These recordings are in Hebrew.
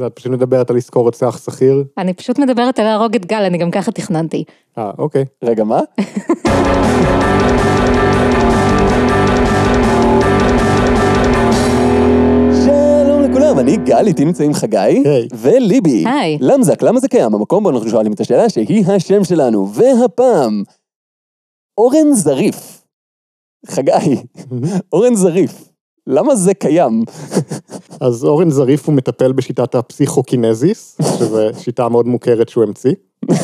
ואת פשוט מדברת על לשכור רוצח שכיר? אני פשוט מדברת על להרוג את גל, אני גם ככה תכננתי. אה, אוקיי. רגע, מה? שלום לכולם, אני גל, איתי נמצאים חגי, היי. וליבי. היי. למזק, למה זה קיים? המקום בו אנחנו שואלים את השאלה שהיא השם שלנו, והפעם, אורן זריף. חגי, אורן זריף, למה זה קיים? אז אורן זריף הוא מטפל בשיטת הפסיכוקינזיס, שזו שיטה מאוד מוכרת שהוא המציא.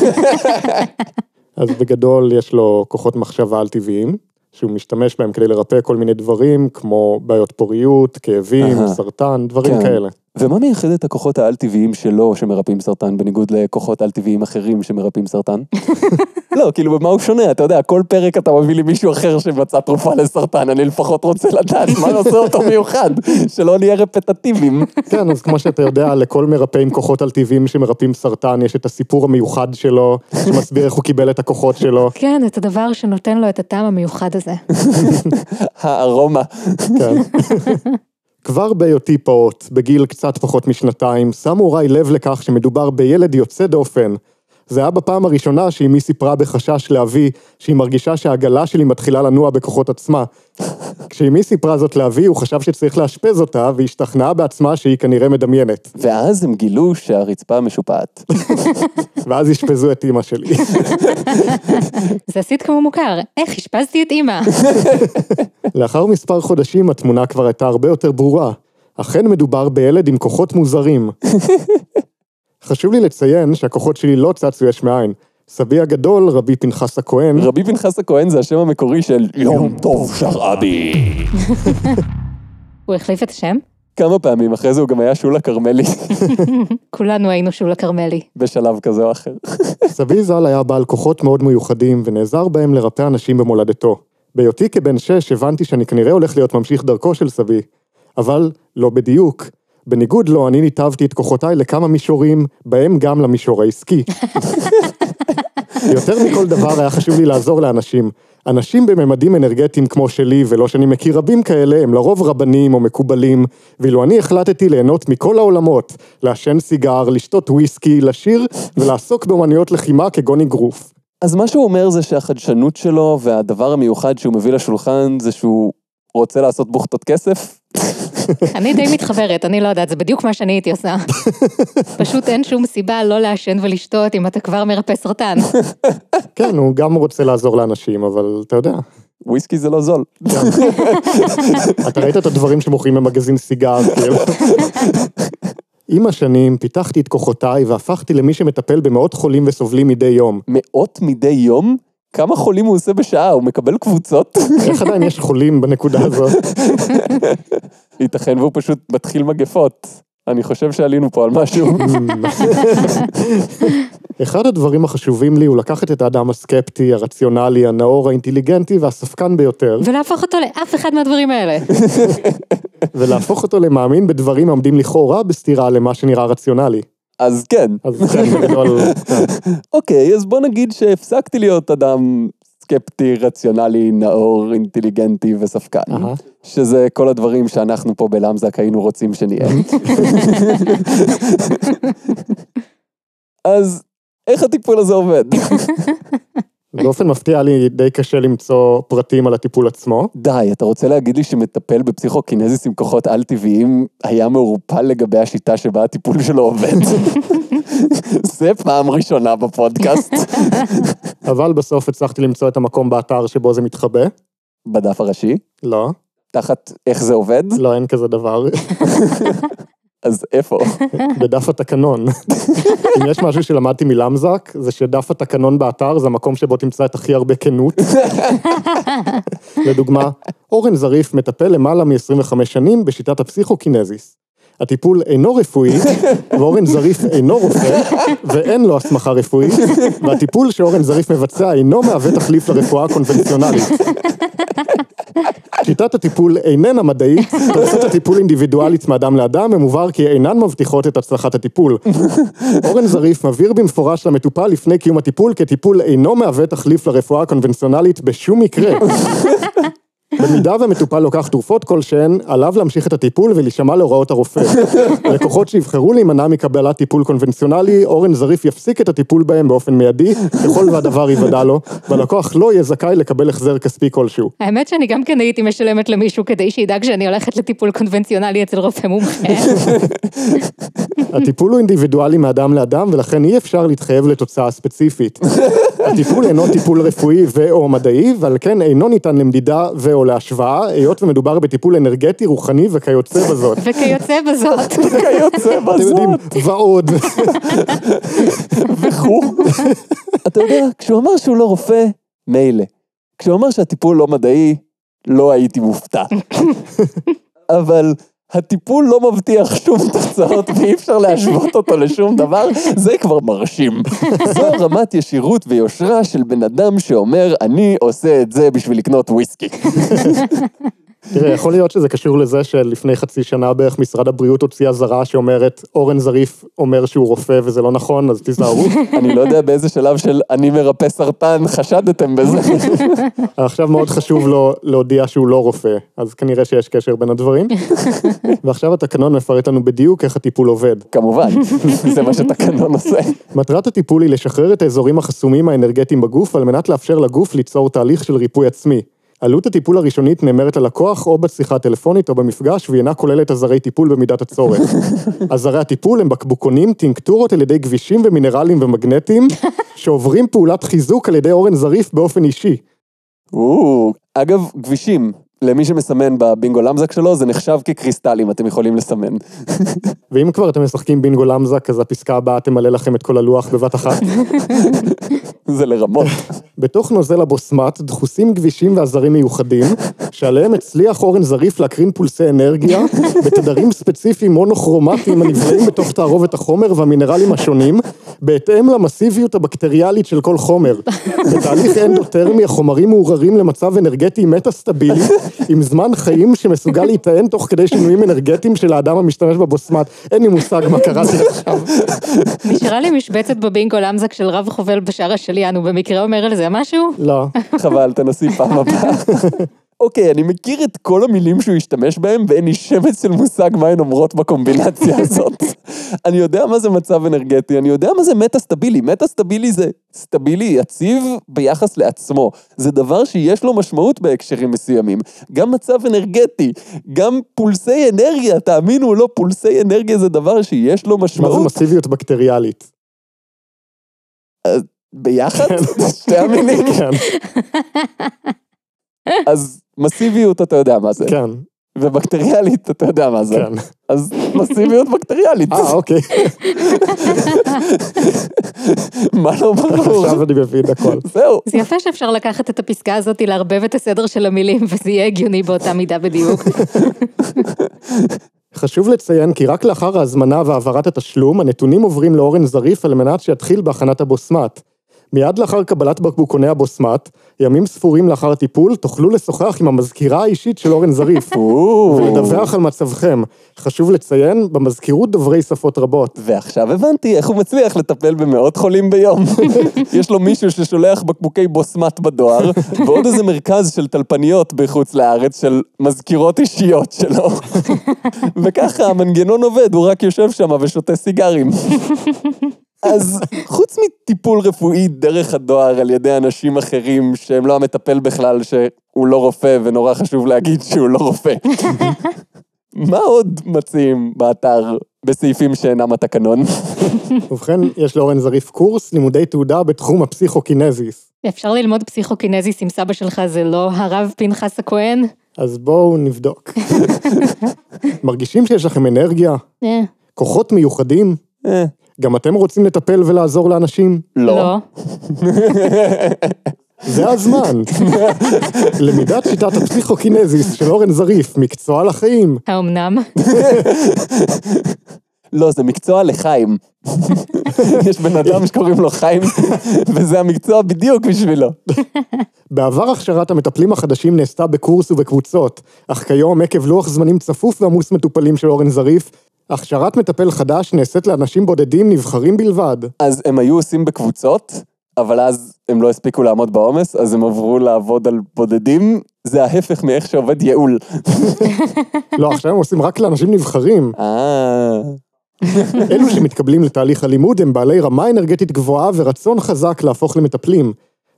אז בגדול יש לו כוחות מחשבה על טבעיים, שהוא משתמש בהם כדי לרפא כל מיני דברים, כמו בעיות פוריות, כאבים. סרטן, דברים כן. כאלה. ומה מייחד את הכוחות העל-טבעיים שלו שמרפאים סרטן, בניגוד לכוחות על-טבעיים אחרים שמרפאים סרטן? לא, כאילו, במה הוא שונה? אתה יודע, כל פרק אתה מביא לי מישהו אחר שמצא תרופה לסרטן, אני לפחות רוצה לדעת מה עושה אותו מיוחד, שלא נהיה רפטטיביים. כן, אז כמו שאתה יודע, לכל מרפא עם כוחות על טבעיים שמרפאים סרטן, יש את הסיפור המיוחד שלו, שמסביר איך הוא קיבל את הכוחות שלו. כן, את הדבר שנותן לו את הטעם המיוחד הזה. הארומה. כן. כבר בהיותי פעוט, בגיל קצת פחות משנתיים, שמו הוריי לב לכך שמדובר בילד יוצא דופן. זה היה בפעם הראשונה שאמי סיפרה בחשש לאבי שהיא מרגישה שהעגלה שלי מתחילה לנוע בכוחות עצמה. כשאמי סיפרה זאת לאבי, הוא חשב שצריך לאשפז אותה, והשתכנעה בעצמה שהיא כנראה מדמיינת. ואז הם גילו שהרצפה משופעת. ואז אשפזו את אמא שלי. זה סיטקום מוכר, איך אשפזתי את אימא. לאחר מספר חודשים התמונה כבר הייתה הרבה יותר ברורה. אכן מדובר בילד עם כוחות מוזרים. חשוב לי לציין שהכוחות שלי לא צצו יש מאין. סבי הגדול, רבי פנחס הכהן, רבי פנחס הכהן זה השם המקורי של יום טוב שרעבי. הוא החליף את השם? כמה פעמים, אחרי זה הוא גם היה שולה כרמלי, כולנו היינו שולה כרמלי. בשלב כזה או אחר. סבי ז"ל היה בעל כוחות מאוד מיוחדים ונעזר בהם לרפא אנשים במולדתו. בהיותי כבן שש הבנתי שאני כנראה הולך להיות ממשיך דרכו של סבי, אבל לא בדיוק. בניגוד לו, אני ניתבתי את כוחותיי לכמה מישורים, בהם גם למישור העסקי. יותר מכל דבר היה חשוב לי לעזור לאנשים. אנשים בממדים אנרגטיים כמו שלי, ולא שאני מכיר רבים כאלה, הם לרוב רבנים או מקובלים, ואילו אני החלטתי ליהנות מכל העולמות, לעשן סיגר, לשתות וויסקי, לשיר ולעסוק באמנויות לחימה כגון אגרוף. אז מה שהוא אומר זה שהחדשנות שלו והדבר המיוחד שהוא מביא לשולחן זה שהוא רוצה לעשות בוכטות כסף? אני די מתחברת, אני לא יודעת, זה בדיוק מה שאני הייתי עושה. פשוט אין שום סיבה לא לעשן ולשתות אם אתה כבר מרפא סרטן. כן, הוא גם רוצה לעזור לאנשים, אבל אתה יודע. וויסקי זה לא זול. אתה ראית את הדברים שמוכרים במגזין סיגר, כאילו. עם השנים פיתחתי את כוחותיי והפכתי למי שמטפל במאות חולים וסובלים מדי יום. מאות מדי יום? כמה חולים הוא עושה בשעה? הוא מקבל קבוצות? איך עדיין יש חולים בנקודה הזאת? ייתכן והוא פשוט מתחיל מגפות. אני חושב שעלינו פה על משהו. אחד הדברים החשובים לי הוא לקחת את האדם הסקפטי, הרציונלי, הנאור, האינטליגנטי והספקן ביותר, ולהפוך אותו לאף אחד מהדברים האלה. ולהפוך אותו למאמין בדברים העומדים לכאורה בסתירה למה שנראה רציונלי. אז כן. אז כן, בגדול, כן. אוקיי, אז בוא נגיד שהפסקתי להיות אדם סקפטי, רציונלי, נאור, אינטליגנטי וספקן. אהה. שזה כל הדברים שאנחנו פה בלמזק היינו רוצים שנהיה. אז איך הטיפול הזה עובד? באופן מפתיע לי די קשה למצוא פרטים על הטיפול עצמו. די, אתה רוצה להגיד לי שמטפל בפסיכוקינזיס עם כוחות על-טבעיים היה מעורפל לגבי השיטה שבה הטיפול שלו עובד? זה פעם ראשונה בפודקאסט. אבל בסוף הצלחתי למצוא את המקום באתר שבו זה מתחבא. בדף הראשי, לא, תחת איך זה עובד, לא, אין כזה דבר. אז איפה? בדף התקנון. אם יש משהו שלמדתי מלמזק, זה שדף התקנון באתר זה המקום שבו תמצא את הכי הרבה כנות. לדוגמה, אורן זריף מטפל למעלה מ-25 שנים בשיטת הפסיכוקינזיס. הטיפול אינו רפואי, ואורן זריף אינו רופא, ואין לו הסמכה רפואית, והטיפול שאורן זריף מבצע אינו מהווה תחליף לרפואה הקונבנציונלית. שיטת הטיפול איננה מדעית, תוצאות הטיפול אינדיבידואלית מאדם לאדם, ומובהר כי אינן מבטיחות את הצלחת הטיפול. אורן זריף מבהיר במפורש למטופל לפני קיום הטיפול, כי הטיפול אינו מהווה תחליף לרפואה הקונבנציונלית בשום מקרה. במידה והמטופל לוקח תרופות כלשהן, עליו להמשיך את הטיפול ולהישמע להוראות הרופא. לקוחות שיבחרו להימנע מקבלת טיפול קונבנציונלי, אורן זריף יפסיק את הטיפול בהם באופן מיידי, ככל והדבר ייוודע לו, והלקוח לא יהיה זכאי לקבל החזר כספי כלשהו. האמת שאני גם כן הייתי משלמת למישהו כדי שידאג שאני הולכת לטיפול קונבנציונלי אצל רופא מומחה. הטיפול הוא אינדיבידואלי מאדם לאדם, ולכן אי אפשר להתחייב לתוצאה ספציפית. הטיפול אינו טיפול רפואי ו/או מדעי, ועל כן אינו ניתן למדידה ו/או להשוואה, היות ומדובר בטיפול אנרגטי, רוחני וכיוצא בזאת. וכיוצא בזאת. כיוצא אתם יודעים, בזאת. ועוד. וכו'. אתה יודע, כשהוא אמר שהוא לא רופא, מילא. כשהוא אמר שהטיפול לא מדעי, לא הייתי מופתע. אבל הטיפול לא מבטיח שום תוצאות ואי אפשר להשוות אותו לשום דבר, זה כבר מרשים. זו רמת ישירות ויושרה של בן אדם שאומר, אני עושה את זה בשביל לקנות וויסקי. תראה, יכול להיות שזה קשור לזה שלפני חצי שנה בערך משרד הבריאות הוציא אזהרה שאומרת, אורן זריף אומר שהוא רופא וזה לא נכון, אז תיזהרו. אני לא יודע באיזה שלב של אני מרפא סרטן חשדתם בזה. עכשיו מאוד חשוב לו להודיע שהוא לא רופא, אז כנראה שיש קשר בין הדברים. ועכשיו התקנון מפרט לנו בדיוק איך הטיפול עובד. כמובן, זה מה שתקנון עושה. מטרת הטיפול היא לשחרר את האזורים החסומים האנרגטיים בגוף על מנת לאפשר לגוף ליצור תהליך של ריפוי עצמי. עלות הטיפול הראשונית נאמרת ללקוח או בשיחה הטלפונית או במפגש והיא אינה כוללת עזרי טיפול במידת הצורך. עזרי הטיפול הם בקבוקונים, טינקטורות על ידי גבישים ומינרלים ומגנטים שעוברים פעולת חיזוק על ידי אורן זריף באופן אישי. או, אגב, כבישים, למי שמסמן בבינגו למזק שלו, זה נחשב כקריסטלים, אתם יכולים לסמן. ואם כבר אתם משחקים בינגו למזק, אז הפסקה הבאה תמלא לכם את כל הלוח בבת אחת. זה לרמות. בתוך נוזל הבוסמט דחוסים גבישים ועזרים מיוחדים, שעליהם הצליח אורן זריף להקרין פולסי אנרגיה בתדרים ספציפיים מונוכרומטיים הנבלעים בתוך תערובת החומר והמינרלים השונים, בהתאם למסיביות הבקטריאלית של כל חומר. בתהליך אנדוטרמי החומרים מעוררים למצב אנרגטי מטה-סטבילי, עם זמן חיים שמסוגל להיטען תוך כדי שינויים אנרגטיים של האדם המשתמש בבוסמט. אין לי מושג מה קראתי עכשיו. נשארה לי משבצת בבינגו למזק של רב חובל בשער השליין, הוא במקרה אומר על זה משהו? לא. חבל, תנסי פעם הבאה. אוקיי, אני מכיר את כל המילים שהוא השתמש בהם, ואין לי שמץ של מושג מה הן אומרות בקומבינציה הזאת. אני יודע מה זה מצב אנרגטי, אני יודע מה זה מטה סטבילי. מטה סטבילי זה סטבילי, יציב ביחס לעצמו. זה דבר שיש לו משמעות בהקשרים מסוימים. גם מצב אנרגטי, גם פולסי אנרגיה, תאמינו או לא, פולסי אנרגיה זה דבר שיש לו מה זה משמעות. מסיביות בקטריאלית? ביחד? שתי המילים. כן, אז מסיביות אתה יודע מה זה. כן, ובקטריאלית אתה יודע מה זה. כן. אז מסיביות בקטריאלית. אה, אוקיי, מה לא ברור? עכשיו אני מבין הכל. זהו. זה יפה שאפשר לקחת את הפסקה הזאת, לערבב את הסדר של המילים, וזה יהיה הגיוני באותה מידה בדיוק. חשוב לציין כי רק לאחר ההזמנה והעברת התשלום, הנתונים עוברים לאורן זריף על מנת שיתחיל בהכנת הבוסמט. מיד לאחר קבלת בקבוקוני הבוסמט, ימים ספורים לאחר הטיפול, תוכלו לשוחח עם המזכירה האישית של אורן זריף. ולדווח על מצבכם. חשוב לציין, במזכירות דוברי שפות רבות. ועכשיו הבנתי איך הוא מצליח לטפל במאות חולים ביום. יש לו מישהו ששולח בקבוקי בוסמט בדואר, ועוד איזה מרכז של טלפניות בחוץ לארץ של מזכירות אישיות שלו. וככה המנגנון עובד, הוא רק יושב שם ושותה סיגרים. אז חוץ מטיפול רפואי דרך הדואר על ידי אנשים אחרים שהם לא המטפל בכלל, שהוא לא רופא ונורא חשוב להגיד שהוא לא רופא. מה עוד מציעים באתר בסעיפים שאינם התקנון? ובכן, יש לאורן זריף קורס לימודי תעודה בתחום הפסיכוקינזיס. אפשר ללמוד פסיכוקינזיס עם סבא שלך, זה לא הרב פנחס הכהן? אז בואו נבדוק. מרגישים שיש לכם אנרגיה? אה, כוחות מיוחדים? גם אתם רוצים לטפל ולעזור לאנשים? לא. זה הזמן. למידת שיטת הפסיכוקינזיס של אורן זריף, מקצוע לחיים. האמנם? לא, זה מקצוע לחיים. יש בן אדם שקוראים לו חיים, וזה המקצוע בדיוק בשבילו. בעבר הכשרת המטפלים החדשים נעשתה בקורס ובקבוצות, אך כיום עקב לוח זמנים צפוף ועמוס מטופלים של אורן זריף, הכשרת מטפל חדש נעשית לאנשים בודדים נבחרים בלבד. אז הם היו עושים בקבוצות, אבל אז הם לא הספיקו לעמוד בעומס, אז הם עברו לעבוד על בודדים. זה ההפך מאיך שעובד ייעול. לא, עכשיו הם עושים רק לאנשים נבחרים. אה... אלו שמתקבלים לתהליך הלימוד הם בעלי רמה אנרגטית גבוהה ורצון חזק להפוך למטפלים.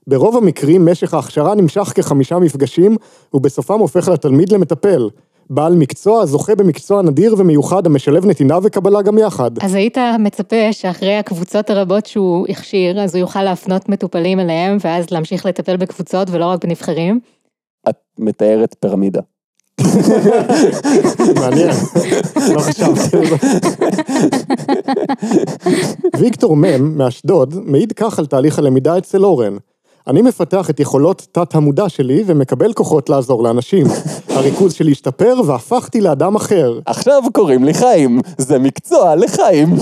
ברוב המקרים משך ההכשרה נמשך כחמישה מפגשים, ובסופם הופך לתלמיד למטפל. בעל מקצוע זוכה במקצוע נדיר ומיוחד המשלב נתינה וקבלה גם יחד. אז היית מצפה שאחרי הקבוצות הרבות שהוא הכשיר, אז הוא יוכל להפנות מטופלים אליהם, ואז להמשיך לטפל בקבוצות ולא רק בנבחרים? את מתארת פירמידה. מעניין, לא חשבתי על זה. ויקטור מם, מאשדוד, מעיד כך על תהליך הלמידה אצל אורן. אני מפתח את יכולות תת-המודע שלי ומקבל כוחות לעזור לאנשים. הריכוז שלי השתפר והפכתי לאדם אחר. עכשיו קוראים לי חיים, זה מקצוע לחיים.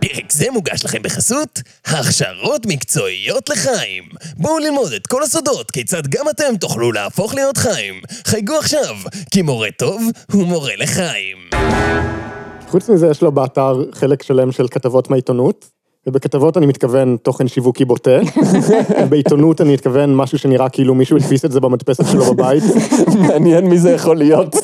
פרק זה מוגש לכם בחסות הכשרות מקצועיות לחיים. בואו ללמוד את כל הסודות כיצד גם אתם תוכלו להפוך להיות חיים. חייגו עכשיו, כי מורה טוב הוא מורה לחיים. חוץ מזה יש לו באתר חלק שלם של כתבות מהעיתונות, ובכתבות אני מתכוון תוכן שיווקי בוטה, בעיתונות אני מתכוון משהו שנראה כאילו מישהו הדפיס את זה במדפסת שלו בבית, מעניין מי זה יכול להיות.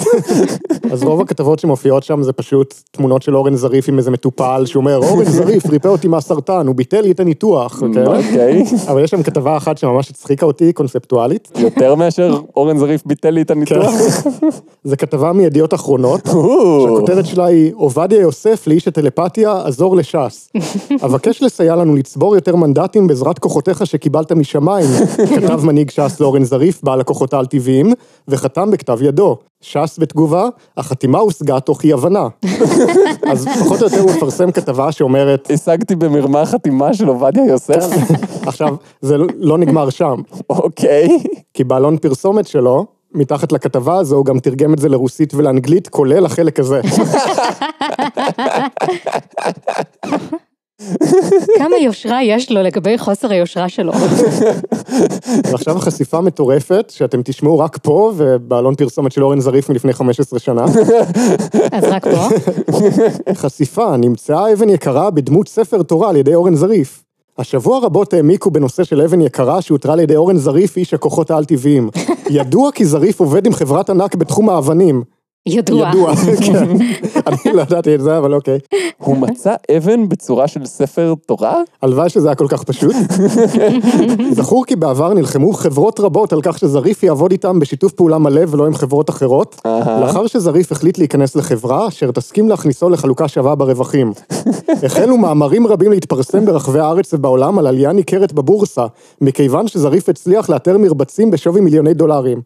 אז רוב הכתבות שמופיעות שם זה פשוט תמונות של אורן זריף עם איזה מטופל שאומר, אורן זריף ריפא אותי מהסרטן, הוא ביטל לי את הניתוח, וכאלה. אוקיי. אבל יש שם כתבה אחת שממש הצחיקה אותי קונספטואלית, יותר מאשר אורן זריף ביטל לי את הניתוח? זה כתבה מידיעות אחרונות, שהכותרת שלה היא עובדיה יוסף לאיש הטלפתיה, עזור לש"ס. אבקש לסייע לנו לצבור יותר מנדטים בעזרת כוחותיך שקיבלת משמיים, כתב מנהיג ש"ס לאורן זריף, בעל הכוחות העל-טבעיים, וחתם בכתב ידו. ש"ס בתגובה, החתימה הושגה תוך אי הבנה. אז פחות או יותר הוא מפרסם כתבה שאומרת, השגתי במרמה חתימה של עובדיה יוסף? עכשיו, זה לא נגמר שם, אוקיי. כי בעלון פרסומת שלו, מתחת לכתבה הזו, הוא גם תרגם את זה לרוסית ולאנגלית, כולל החלק הזה. כמה יושרה יש לו לגבי חוסר היושרה שלו. ועכשיו חשיפה מטורפת, שאתם תשמעו רק פה, ובעלון פרסומת של אורן זריף מלפני 15 שנה. אז רק פה. חשיפה, נמצאה אבן יקרה בדמות ספר תורה על ידי אורן זריף. השבוע רבות העמיקו בנושא של אבן יקרה שהותרה על ידי אורן זריף, איש הכוחות העל-טבעיים. ידוע כי זריף עובד עם חברת ענק בתחום האבנים. ידוע. ידוע, כן. אני לא ידעתי את זה, אבל אוקיי. הוא מצא אבן בצורה של ספר תורה? הלוואי שזה היה כל כך פשוט. זכור כי בעבר נלחמו חברות רבות על כך שזריף יעבוד איתם בשיתוף פעולה מלא ולא עם חברות אחרות. לאחר שזריף החליט להיכנס לחברה, אשר תסכים להכניסו לחלוקה שווה ברווחים. החלו מאמרים רבים להתפרסם ברחבי הארץ ובעולם על עלייה ניכרת בבורסה, מכיוון שזריף הצליח לאתר מרבצים בשווי מיליוני דולרים.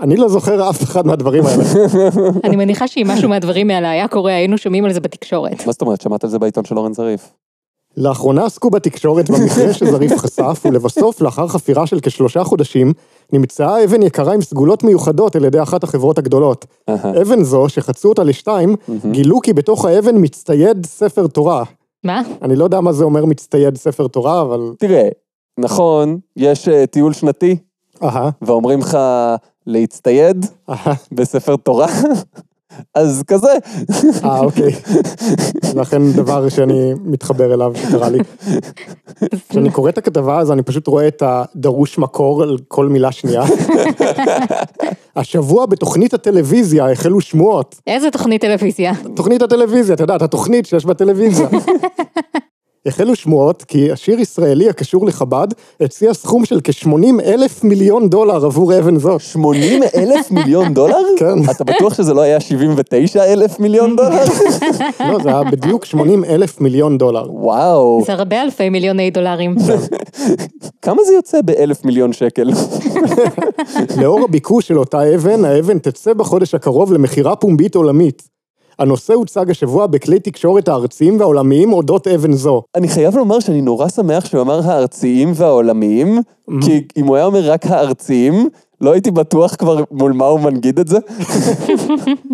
אני לא זוכר אף אחד מהדברים האלה. אני מניחה שאם משהו מהדברים האלה היה קורה, היינו שומעים על זה בתקשורת. מה זאת אומרת, שמעת על זה בעיתון של אורן זריף? לאחרונה עסקו בתקשורת במקרה שזריף חשף, ולבסוף, לאחר חפירה של כשלושה חודשים, נמצאה אבן יקרה עם סגולות מיוחדות על ידי אחת החברות הגדולות. אבן זו, שחצו אותה לשתיים, גילו כי בתוך האבן מצטייד ספר תורה. מה? אני לא יודע מה זה אומר מצטייד ספר תורה, אבל... תראה, נכון, יש אה, טיול שנתי, ואומרים לך להצטייד בספר תורה, אז כזה. אה, אוקיי. אכן דבר שאני מתחבר אליו, שקרה לי. כשאני קורא את הכתבה הזו, אני פשוט רואה את הדרוש מקור על כל מילה שנייה. השבוע בתוכנית הטלוויזיה החלו שמועות. איזה תוכנית טלוויזיה? תוכנית הטלוויזיה, את יודעת, התוכנית שיש בטלוויזיה. החלו שמועות כי עשיר ישראלי הקשור לחב"ד הציע סכום של כ-80 אלף מיליון דולר עבור אבן זאת. 80 אלף מיליון דולר? כן. אתה בטוח שזה לא היה 79 אלף מיליון דולר? לא, זה היה בדיוק 80 אלף מיליון דולר. וואו, זה הרבה אלפי מיליוני דולרים. כמה זה יוצא באלף מיליון שקל? לאור הביקוש של אותה אבן, האבן תצא בחודש הקרוב למכירה פומבית עולמית. הנושא הוצג השבוע בכלי תקשורת הארציים והעולמיים אודות אבן זו. אני חייב לומר שאני נורא שמח שהוא אמר הארציים והעולמיים, כי אם הוא היה אומר רק הארציים, לא הייתי בטוח כבר מול מה הוא מנגיד את זה,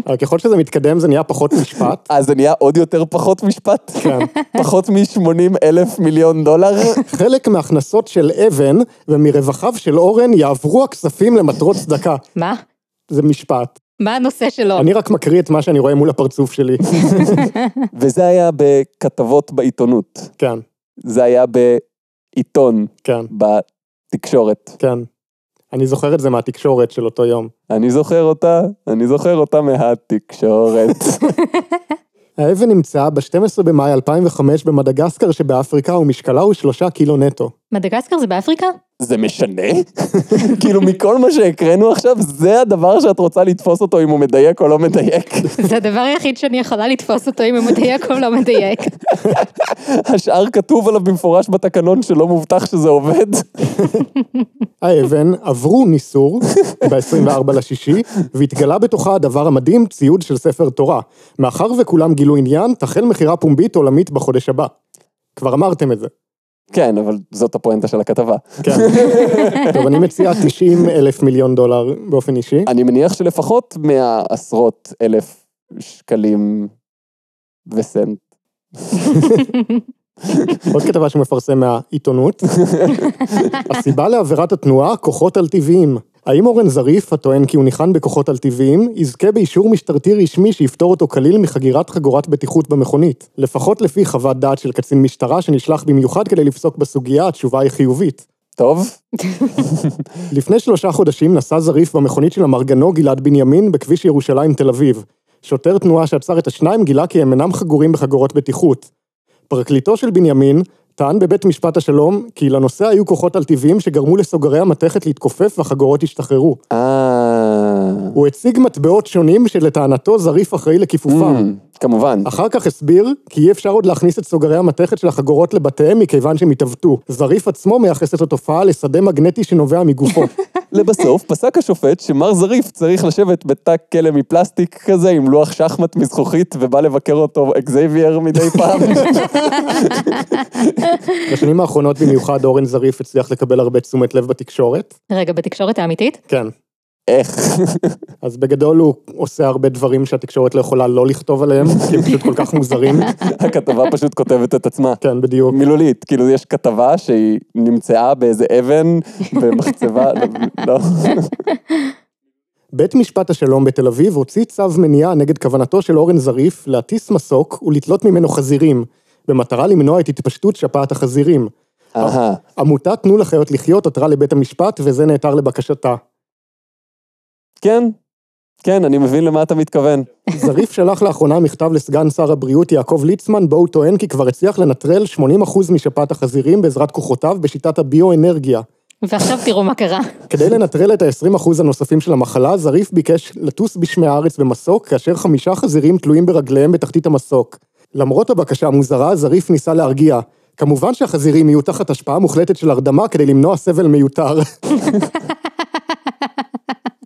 אבל ככל שזה מתקדם זה נהיה פחות משפט. אז זה נהיה עוד יותר פחות משפט, כן. פחות מ-80 אלף מיליון דולר. חלק מהכנסות של אבן ומרווחיו של אורן יעברו הכספים למטרות צדקה. מה? זה משפט. מה הנושא שלו? אני רק מקריא את מה שאני רואה מול הפרצוף שלי. וזה היה בכתבות בעיתונות. כן. זה היה בעיתון, כן, בתקשורת. כן. אני זוכר את זה מהתקשורת של אותו יום. אני זוכר אותה, אני זוכר אותה מהתקשורת. האבן נמצאה ב-12 במאי 2005 במדגסקר שבאפריקה ומשקלה הוא שלושה קילו נטו. מדגסקר זה באפריקה? זה משנה? כאילו מכל מה שהקראנו עכשיו, זה הדבר שאת רוצה לתפוס אותו אם הוא מדייק או לא מדייק. זה הדבר היחיד שאני יכולה לתפוס אותו אם הוא מדייק או לא מדייק. השאר כתוב עליו במפורש בתקנון שלא מובטח שזה עובד. האבן עברו ניסור ב-24 לשישי, והתגלה בתוכה הדבר המדהים, ציוד של ספר תורה. מאחר וכולם גילו עניין, תחל מכירה פומבית עולמית בחודש הבא. כבר אמרתם את זה. כן, אבל זאת הפואנטה של הכתבה. כן. טוב, אני מציע 90 אלף מיליון דולר באופן אישי. אני מניח שלפחות מהעשרות אלף שקלים וסנט. עוד כתבה שהוא מפרסם מהעיתונות. הסיבה לעבירת התנועה, כוחות על טבעיים. האם אורן זריף, הטוען כי הוא ניחן בכוחות על טבעיים, יזכה באישור משטרתי רשמי שיפטור אותו כליל מחגירת חגורת בטיחות במכונית? לפחות לפי חוות דעת של קצין משטרה שנשלח במיוחד כדי לפסוק בסוגיה, התשובה היא חיובית. טוב, לפני שלושה חודשים נסע זריף במכונית של המרגנו גלעד בנימין בכביש ירושלים תל אביב. שוטר תנועה שעצר את השניים גילה כי הם אינם חגורים בחגורות בטיחות. פרקליטו של בנימין טען בבית משפט השלום כי לנוסע היו כוחות על טבעיים שגרמו לסוגרי המתכת להתכופף והחגורות השתחררו. אה... הוא הציג מטבעות שונים שלטענתו זריף אחראי לכיפופם. Mm, כמובן. אחר כך הסביר כי אי אפשר עוד להכניס את סוגרי המתכת של החגורות לבתיהם מכיוון שהם התעוותו. זריף עצמו מייחס את התופעה לשדה מגנטי שנובע מגופו. לבסוף, פסק השופט שמר זריף צריך לשבת בתא כלא מפלסטיק כזה עם לוח שחמט מזכוכית ובא לבקר אותו אקזייבייר מדי פעם. בשנים האחרונות במיוחד אורן זריף הצליח לקבל הרבה תשומת לב בתקשורת. רגע, בתקשורת האמיתית? כן. איך? אז בגדול הוא עושה הרבה דברים שהתקשורת לא יכולה לא לכתוב עליהם, כי הם פשוט כל כך מוזרים. הכתבה פשוט כותבת את עצמה. כן, בדיוק. מילולית, כאילו יש כתבה שהיא נמצאה באיזה אבן במחצבה, לא. בית משפט השלום בתל אביב הוציא צו מניעה נגד כוונתו של אורן זריף להטיס מסוק ולתלות ממנו חזירים, במטרה למנוע את התפשטות שפעת החזירים. אהה, עמותת תנו לחיות לחיות עתרה לבית המשפט וזה נעתר לבקשתה. כן, כן, אני מבין למה אתה מתכוון. זריף שלח לאחרונה מכתב לסגן שר הבריאות יעקב ליצמן, בו הוא טוען כי כבר הצליח לנטרל 80% משפעת החזירים בעזרת כוחותיו בשיטת הביואנרגיה. ועכשיו תראו מה קרה. כדי לנטרל את ה-20% הנוספים של המחלה, זריף ביקש לטוס בשמי הארץ במסוק, כאשר חמישה חזירים תלויים ברגליהם בתחתית המסוק. למרות הבקשה המוזרה, זריף ניסה להרגיע. כמובן שהחזירים יהיו תחת השפעה מוחלטת של הרדמה כדי למנוע סבל מיותר.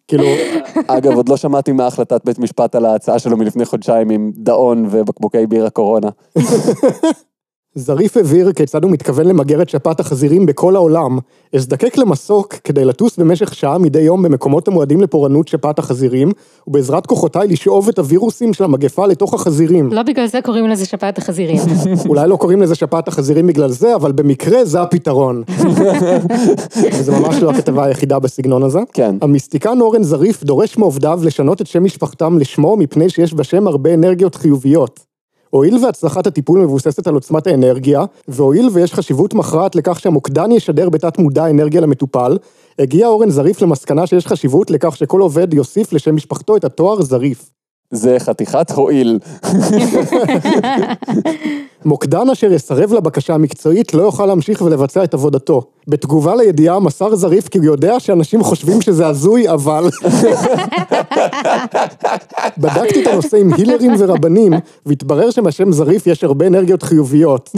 כאילו, אגב, עוד לא שמעתי מה החלטת בית משפט על ההצעה שלו מלפני חודשיים עם דאון ובקבוקי בירה קורונה. זריף הבהיר כיצד הוא מתכוון למגר את שפעת החזירים בכל העולם. אזדקק למסוק כדי לטוס במשך שעה מדי יום במקומות המועדים לפורענות שפעת החזירים, ובעזרת כוחותיי לשאוב את הווירוסים של המגפה לתוך החזירים. לא בגלל זה קוראים לזה שפעת החזירים. אולי לא קוראים לזה שפעת החזירים בגלל זה, אבל במקרה זה הפתרון. וזה ממש לא הכתבה היחידה בסגנון הזה. כן. המיסטיקן אורן זריף דורש מעובדיו לשנות את שם משפחתם לשמו מפני שיש בשם הרבה אנרגיות חיוביות. הואיל והצלחת הטיפול מבוססת על עוצמת האנרגיה, והואיל ויש חשיבות מכרעת לכך שהמוקדן ישדר בתת מודע אנרגיה למטופל, הגיע אורן זריף למסקנה שיש חשיבות לכך שכל עובד יוסיף לשם משפחתו את התואר זריף. זה חתיכת הועיל. מוקדן אשר יסרב לבקשה המקצועית לא יוכל להמשיך ולבצע את עבודתו. בתגובה לידיעה מסר זריף כי הוא יודע שאנשים חושבים שזה הזוי, אבל... בדקתי את הנושא עם הילרים ורבנים, והתברר שבשם זריף יש הרבה אנרגיות חיוביות.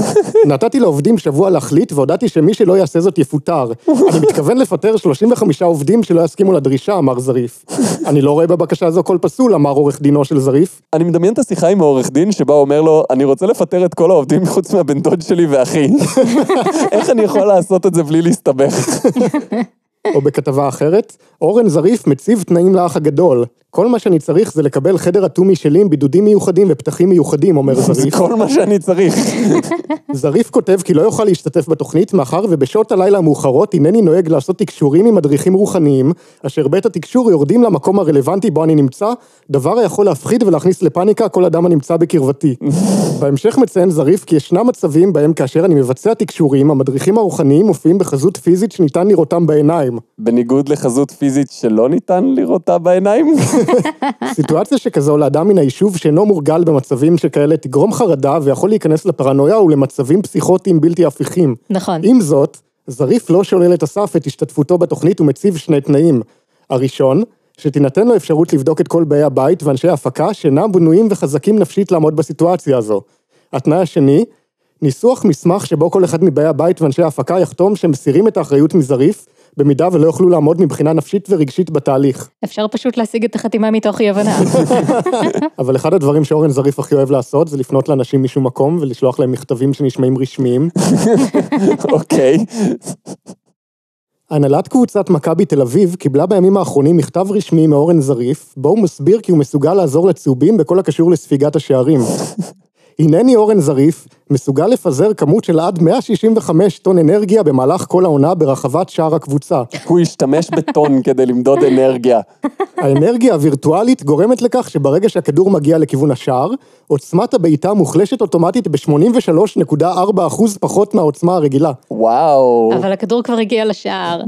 נתתי לעובדים שבוע להחליט, והודעתי שמי שלא יעשה זאת יפוטר. אני מתכוון לפטר 35 עובדים שלא יסכימו לדרישה, אמר זריף. אני לא רואה בבקשה הזו כל פסול, אמר עורך דינו של זריף. אני מדמיין את השיחה עם העורך דין שבה הוא אומר לו, אני רוצה לפטר את כל העובדים חוץ מהבן דוד שלי ואחי. איך אני יכול לעשות את זה בלי להסתבך? או בכתבה אחרת, אורן זריף מציב תנאים לאח הגדול. כל מה שאני צריך זה לקבל חדר אטומי שלי עם בידודים מיוחדים ופתחים מיוחדים, אומר זה זריף. כל מה שאני צריך. זריף כותב כי לא יוכל להשתתף בתוכנית, מאחר ובשעות הלילה המאוחרות הנני נוהג לעשות תקשורים עם מדריכים רוחניים, אשר בעת התקשור יורדים למקום הרלוונטי בו אני נמצא, דבר היכול להפחיד ולהכניס לפאניקה כל אדם הנמצא בקרבתי. בהמשך מציין זריף כי ישנם מצבים בהם כאשר אני מבצע תקשורים, המדריכים הרוחניים מופיעים בחזות פיזית שניתן לראותם בעיניים. בניגוד לחזות פיזית שלא ניתן לראותה בעיניים. סיטואציה שכזו לאדם מן היישוב שאינו מורגל במצבים שכאלה תגרום חרדה ויכול להיכנס לפרנויה ולמצבים פסיכוטיים בלתי הפיכים. נכון. עם זאת, זריף לא שולל את הסף את השתתפותו בתוכנית ומציב שני תנאים. הראשון, שתינתן לו אפשרות לבדוק את כל באי הבית ואנשי ההפקה שאינם בנויים וחזקים נפשית לעמוד בסיטואציה הזו. התנאי השני, ניסוח מסמך שבו כל אחד מבאי הבית ואנשי ההפקה יחתום שהם מסירים את האחריות מזריף, במידה ולא יוכלו לעמוד מבחינה נפשית ורגשית בתהליך. אפשר פשוט להשיג את החתימה מתוך אי הבנה. אבל אחד הדברים שאורן זריף הכי אוהב לעשות זה לפנות לאנשים משום מקום ולשלוח להם מכתבים שנשמעים רשמיים. אוקיי. הנהלת קבוצת מכבי תל אביב קיבלה בימים האחרונים מכתב רשמי מאורן זריף, בו הוא מסביר כי הוא מסוגל לעזור לצהובים בכל הקשור לספיגת השערים. הנני אורן זריף, מסוגל לפזר כמות של עד 165 טון אנרגיה במהלך כל העונה ברחבת שער הקבוצה. הוא השתמש בטון כדי למדוד אנרגיה. האנרגיה הווירטואלית גורמת לכך שברגע שהכדור מגיע לכיוון השער, עוצמת הבעיטה מוחלשת אוטומטית ב-83.4% פחות מהעוצמה הרגילה. וואו. אבל הכדור כבר הגיע לשער.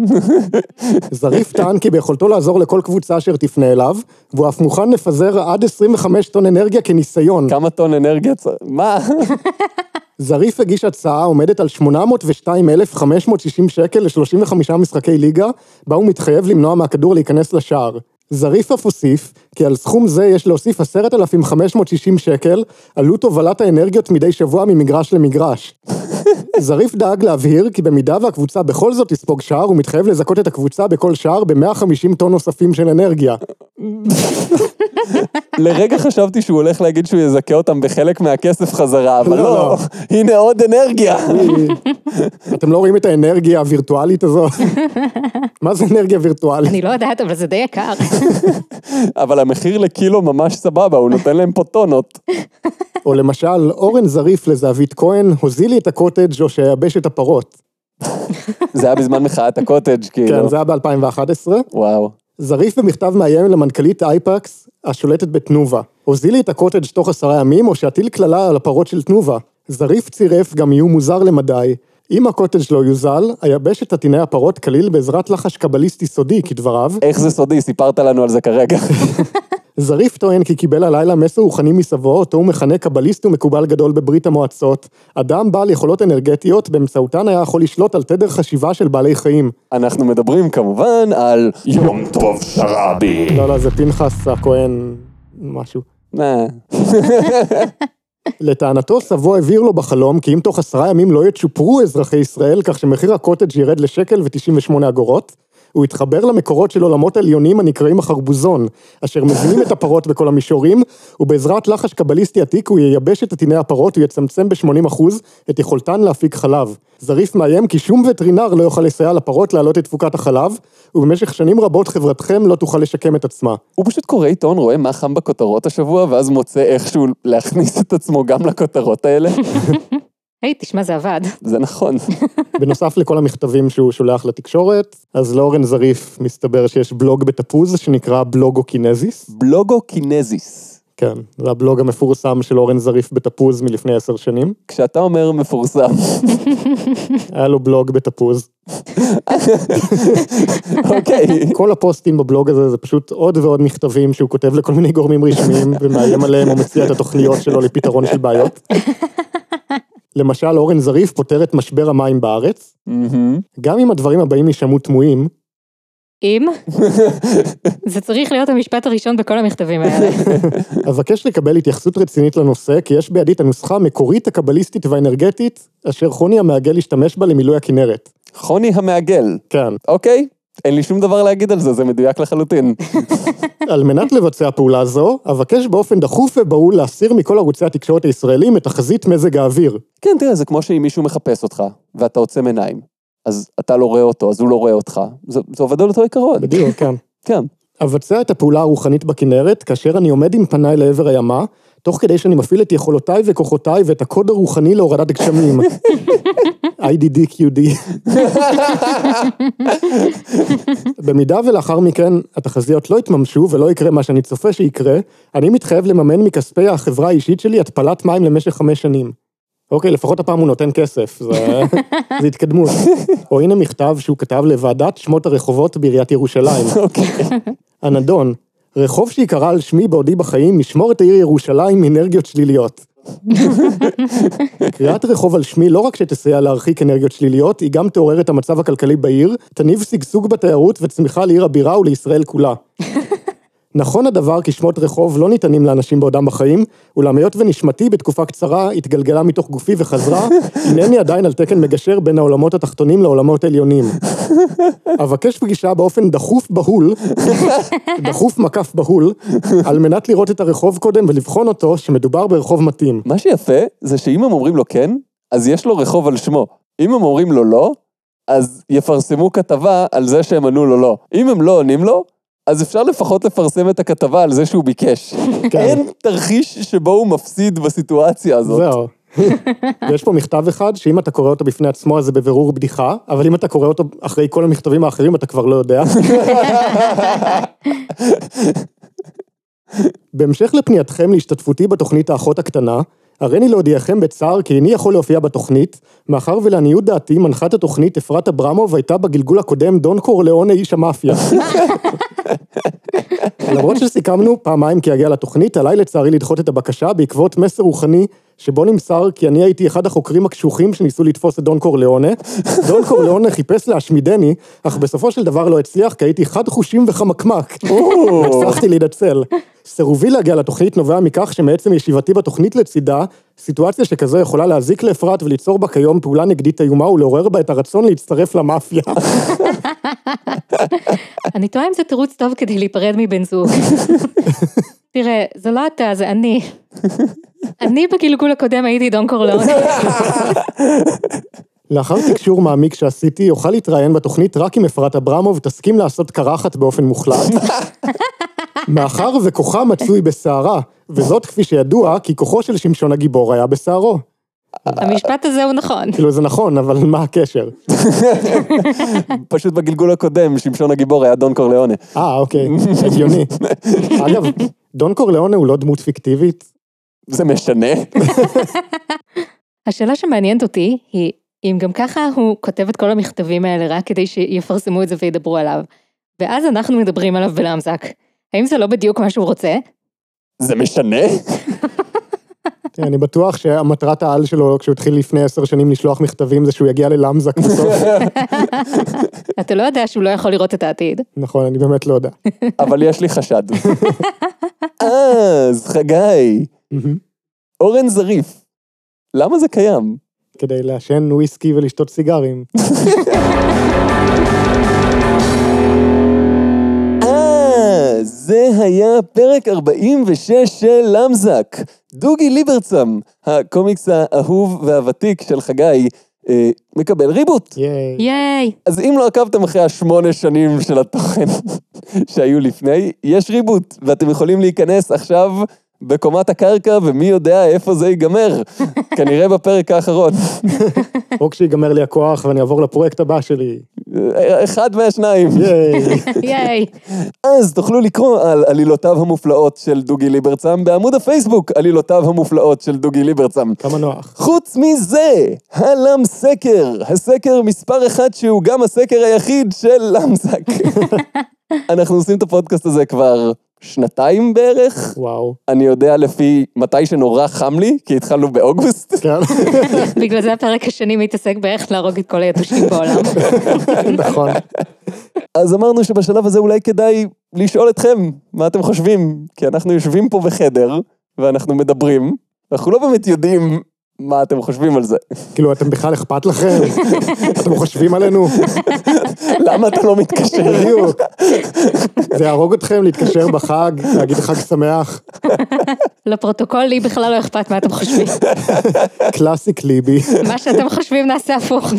זריף טען כי ביכולתו לעזור לכל קבוצה אשר תפנה אליו, והוא אף מוכן לפזר עד 25 טון אנרגיה כניסיון. כמה טון אנרגיה צריך? מה? זריף הגיש הצעה העומדת על 802,560 שקל ל-35 משחקי ליגה, בה הוא מתחייב למנוע מהכדור להיכנס לשער. זריף אף הוסיף, כי על סכום זה יש להוסיף 10,560 שקל, עלות הובלת האנרגיות מדי שבוע ממגרש למגרש. זריף דאג להבהיר כי במידה והקבוצה בכל זאת תספוג שער, הוא מתחייב לזכות את הקבוצה בכל שער ב-150 טון נוספים של אנרגיה. לרגע חשבתי שהוא הולך להגיד שהוא יזכה אותם בחלק מהכסף חזרה, אבל לא, לא, לא. הנה עוד אנרגיה. אתם לא רואים את האנרגיה הווירטואלית הזו? מה זה אנרגיה וירטואלית? אני לא יודעת, אבל זה די יקר. אבל המחיר לקילו ממש סבבה, הוא נותן להם פה טונות. או למשל, אורן זריף לזהבית כהן, הוזיל לי את הקוטג' או שייבש את הפרות. זה היה בזמן מחאת הקוטג', כאילו. כן, זה היה ב-2011. וואו. זריף במכתב מאיים למנכ"לית אייפקס, השולטת בתנובה. הוזיל לי את הקוטג' תוך עשרה ימים, או שאטיל קללה על הפרות של תנובה. זריף צירף גם איום מוזר למדי. אם הקוטג' לא יוזל, אייבש את עטיני הפרות כליל בעזרת לחש קבליסטי סודי, כדבריו. איך זה סודי? סיפרת לנו על זה כרגע. זריף טוען כי קיבל הלילה מסר רוחני מסבו, אותו הוא מכנה קבליסט ומקובל גדול בברית המועצות. אדם בעל יכולות אנרגטיות, באמצעותן היה יכול לשלוט על תדר חשיבה של בעלי חיים. אנחנו מדברים כמובן על יום טוב שרעבי. לא, לא, זה פנחס הכהן, משהו. לטענתו, סבו הבהיר לו בחלום כי אם תוך עשרה ימים לא יצ'ופרו אזרחי ישראל, כך שמחיר הקוטג' ירד לשקל ו-98 אגורות, הוא התחבר למקורות של עולמות עליונים הנקראים החרבוזון, אשר מבינים את הפרות בכל המישורים, ובעזרת לחש קבליסטי עתיק הוא ייבש את עטיני הפרות ויצמצם ב-80% את יכולתן להפיק חלב. זריף מאיים כי שום וטרינר לא יוכל לסייע לפרות להעלות את תפוקת החלב, ובמשך שנים רבות חברתכם לא תוכל לשקם את עצמה. הוא פשוט קורא עיתון, רואה מה חם בכותרות השבוע, ואז מוצא איכשהו להכניס את עצמו גם לכותרות האלה. היי, תשמע, זה עבד. זה נכון. בנוסף לכל המכתבים שהוא שולח לתקשורת, אז לאורן זריף מסתבר שיש בלוג בתפוז שנקרא בלוגוקינזיס. בלוגוקינזיס. כן, זה הבלוג המפורסם של אורן זריף בתפוז מלפני עשר שנים. כשאתה אומר מפורסם, היה לו בלוג בתפוז. אוקיי. כל הפוסטים בבלוג הזה זה פשוט עוד ועוד מכתבים שהוא כותב לכל מיני גורמים רשמיים ומאיים עליהם או מציע את התוכניות שלו לפתרון של בעיות. למשל, אורן זריף פותר את משבר המים בארץ. גם אם הדברים הבאים יישמעו תמוהים, אם? זה צריך להיות המשפט הראשון בכל המכתבים האלה. אבקש לקבל התייחסות רצינית לנושא, כי יש בידי את הנוסחה המקורית, הקבליסטית והאנרגטית, אשר חוני המעגל השתמש בה למילוי הכנרת. חוני המעגל. כן. אוקיי, אין לי שום דבר להגיד על זה, זה מדויק לחלוטין. על מנת לבצע פעולה זו, אבקש באופן דחוף ובהול להסיר מכל ערוצי התקשורת הישראלים את תחזית מזג האוויר. כן, תראה, זה כמו שאם מישהו מחפש אותך, ואתה עוצם עיניים. אז אתה לא רואה אותו, אז הוא לא רואה אותך. זה, זה עובד על אותו עיקרון. בדיוק, כן. כן. אבצע את הפעולה הרוחנית בכנרת, כאשר אני עומד עם פניי לעבר הימה, תוך כדי שאני מפעיל את יכולותיי וכוחותיי ואת הקוד הרוחני להורדת גשמים. IDDQD. במידה ולאחר מכן התחזיות לא יתממשו ולא יקרה מה שאני צופה שיקרה, אני מתחייב לממן מכספי החברה האישית שלי התפלת מים למשך חמש שנים. אוקיי, לפחות הפעם הוא נותן כסף, זה, זה התקדמות. או הנה מכתב שהוא כתב לוועדת שמות הרחובות בעיריית ירושלים. אוקיי. הנדון, רחוב שיקרא על שמי בעודי בחיים, משמור את העיר ירושלים מאנרגיות שליליות. קריאת רחוב על שמי לא רק שתסייע להרחיק אנרגיות שליליות, היא גם תעורר את המצב הכלכלי בעיר, תניב שגשוג בתיירות וצמיחה לעיר הבירה ולישראל כולה. נכון הדבר כי שמות רחוב לא ניתנים לאנשים בעודם בחיים, אולם היות ונשמתי בתקופה קצרה התגלגלה מתוך גופי וחזרה, הנני עדיין על תקן מגשר בין העולמות התחתונים לעולמות העליונים. אבקש פגישה באופן דחוף בהול, דחוף מקף בהול, על מנת לראות את הרחוב קודם ולבחון אותו שמדובר ברחוב מתאים. מה שיפה, זה שאם הם אומרים לו כן, אז יש לו רחוב על שמו. אם הם אומרים לו לא, אז יפרסמו כתבה על זה שהם ענו לו לא. אם הם לא עונים לו, אז אפשר לפחות לפרסם את הכתבה על זה שהוא ביקש. כן. אין תרחיש שבו הוא מפסיד בסיטואציה הזאת. זהו. יש פה מכתב אחד, שאם אתה קורא אותו בפני עצמו, אז זה בבירור בדיחה, אבל אם אתה קורא אותו אחרי כל המכתבים האחרים, אתה כבר לא יודע. בהמשך לפנייתכם להשתתפותי בתוכנית האחות הקטנה, הריני להודיעכם בצער כי איני יכול להופיע בתוכנית, מאחר ולעניות דעתי מנחת התוכנית אפרת אברמוב הייתה בגלגול הקודם דון קורליאונה איש המאפיה. למרות שסיכמנו פעמיים כי אגיע לתוכנית, עליי לצערי לדחות את הבקשה בעקבות מסר רוחני שבו נמסר כי אני הייתי אחד החוקרים הקשוחים שניסו לתפוס את דון קורליאונה. דון קורליאונה חיפש להשמידני, אך בסופו של דבר לא הצליח כי הייתי חד חושים וחמקמק. הצלחתי להינצל. סירובי להגיע לתוכנית נובע מכך שמעצם ישיבתי בתוכנית לצידה, סיטואציה שכזו יכולה להזיק לאפרת וליצור בה כיום פעולה נגדית איומה ולעורר בה את הרצון להצטרף למאפיה. אני תוהה אם זה תירוץ טוב כדי להיפרד מבן זוג. תראה, זה לא אתה, זה אני. אני בגלגול הקודם הייתי דון קורלאון. לאחר תקשור מעמיק שעשיתי, אוכל להתראיין בתוכנית רק אם אפרת אברמוב תסכים לעשות קרחת באופן מוחלט. מאחר וכוחה מצוי בסערה, וזאת כפי שידוע, כי כוחו של שמשון הגיבור היה בסערו. המשפט הזה הוא נכון. כאילו זה נכון, אבל מה הקשר? פשוט בגלגול הקודם, שמשון הגיבור היה דון קורליאונה. אה, אוקיי, הגיוני. אגב, דון קורליאונה הוא לא דמות פיקטיבית? זה משנה? השאלה שמעניינת אותי היא, אם גם ככה הוא כותב את כל המכתבים האלה רק כדי שיפרסמו את זה וידברו עליו, ואז אנחנו מדברים עליו בלמזק, האם זה לא בדיוק מה שהוא רוצה? זה משנה? כן, אני בטוח שהמטרת העל שלו, כשהוא התחיל לפני עשר שנים לשלוח מכתבים, זה שהוא יגיע ללמזק בסוף. אתה לא יודע שהוא לא יכול לראות את העתיד. נכון, אני באמת לא יודע. אבל יש לי חשד. אז, חגי, אורן זריף, למה זה קיים? כדי לעשן וויסקי ולשתות סיגרים. אה, זה היה פרק 46 של למזק. דוגי ליברצם, הקומיקס האהוב והוותיק של חגי, אה, מקבל ריבוט. ייי. ייי. אז אם לא עקבתם אחרי השמונה שנים של התוכן שהיו לפני, יש ריבוט, ואתם יכולים להיכנס עכשיו בקומת הקרקע, ומי יודע איפה זה ייגמר. כנראה בפרק האחרון. או כשיגמר לי הכוח ואני אעבור לפרויקט הבא שלי. אחד מהשניים. ייי. ייי. אז תוכלו לקרוא על עלילותיו המופלאות של דוגי ליברצם בעמוד הפייסבוק, עלילותיו המופלאות של דוגי ליברצם. כמה נוח. חוץ מזה, הלם סקר, הסקר מספר אחד שהוא גם הסקר היחיד של למזק. אנחנו עושים את הפודקאסט הזה כבר שנתיים בערך. וואו. אני יודע לפי מתי שנורא חם לי, כי התחלנו באוגוסט. כן, בגלל זה הפרק השני מתעסק באיך להרוג את כל היתושים בעולם. נכון. אז אמרנו שבשלב הזה אולי כדאי לשאול אתכם מה אתם חושבים, כי אנחנו יושבים פה בחדר, ואנחנו מדברים, ואנחנו לא באמת יודעים מה אתם חושבים על זה? כאילו, אתם בכלל אכפת לכם? אתם חושבים עלינו? למה אתה לא מתקשר? בדיוק. זה יהרוג אתכם להתקשר בחג, להגיד חג שמח. לפרוטוקול, לי בכלל לא אכפת מה אתם חושבים. קלאסיק ליבי. מה שאתם חושבים נעשה הפוך.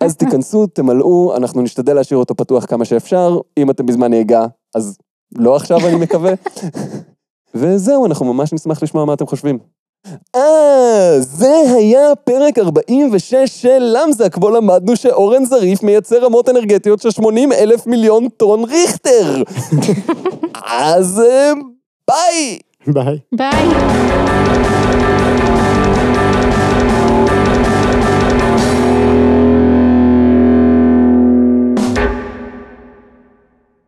אז תיכנסו, תמלאו, אנחנו נשתדל להשאיר אותו פתוח כמה שאפשר. אם אתם בזמן נהיגה, אז לא עכשיו אני מקווה. וזהו, אנחנו ממש נשמח לשמוע מה אתם חושבים. אה, זה היה פרק 46 של למזק, בו למדנו שאורן זריף מייצר רמות אנרגטיות של 80 אלף מיליון טון ריכטר. אז אה, ביי! ביי. ביי.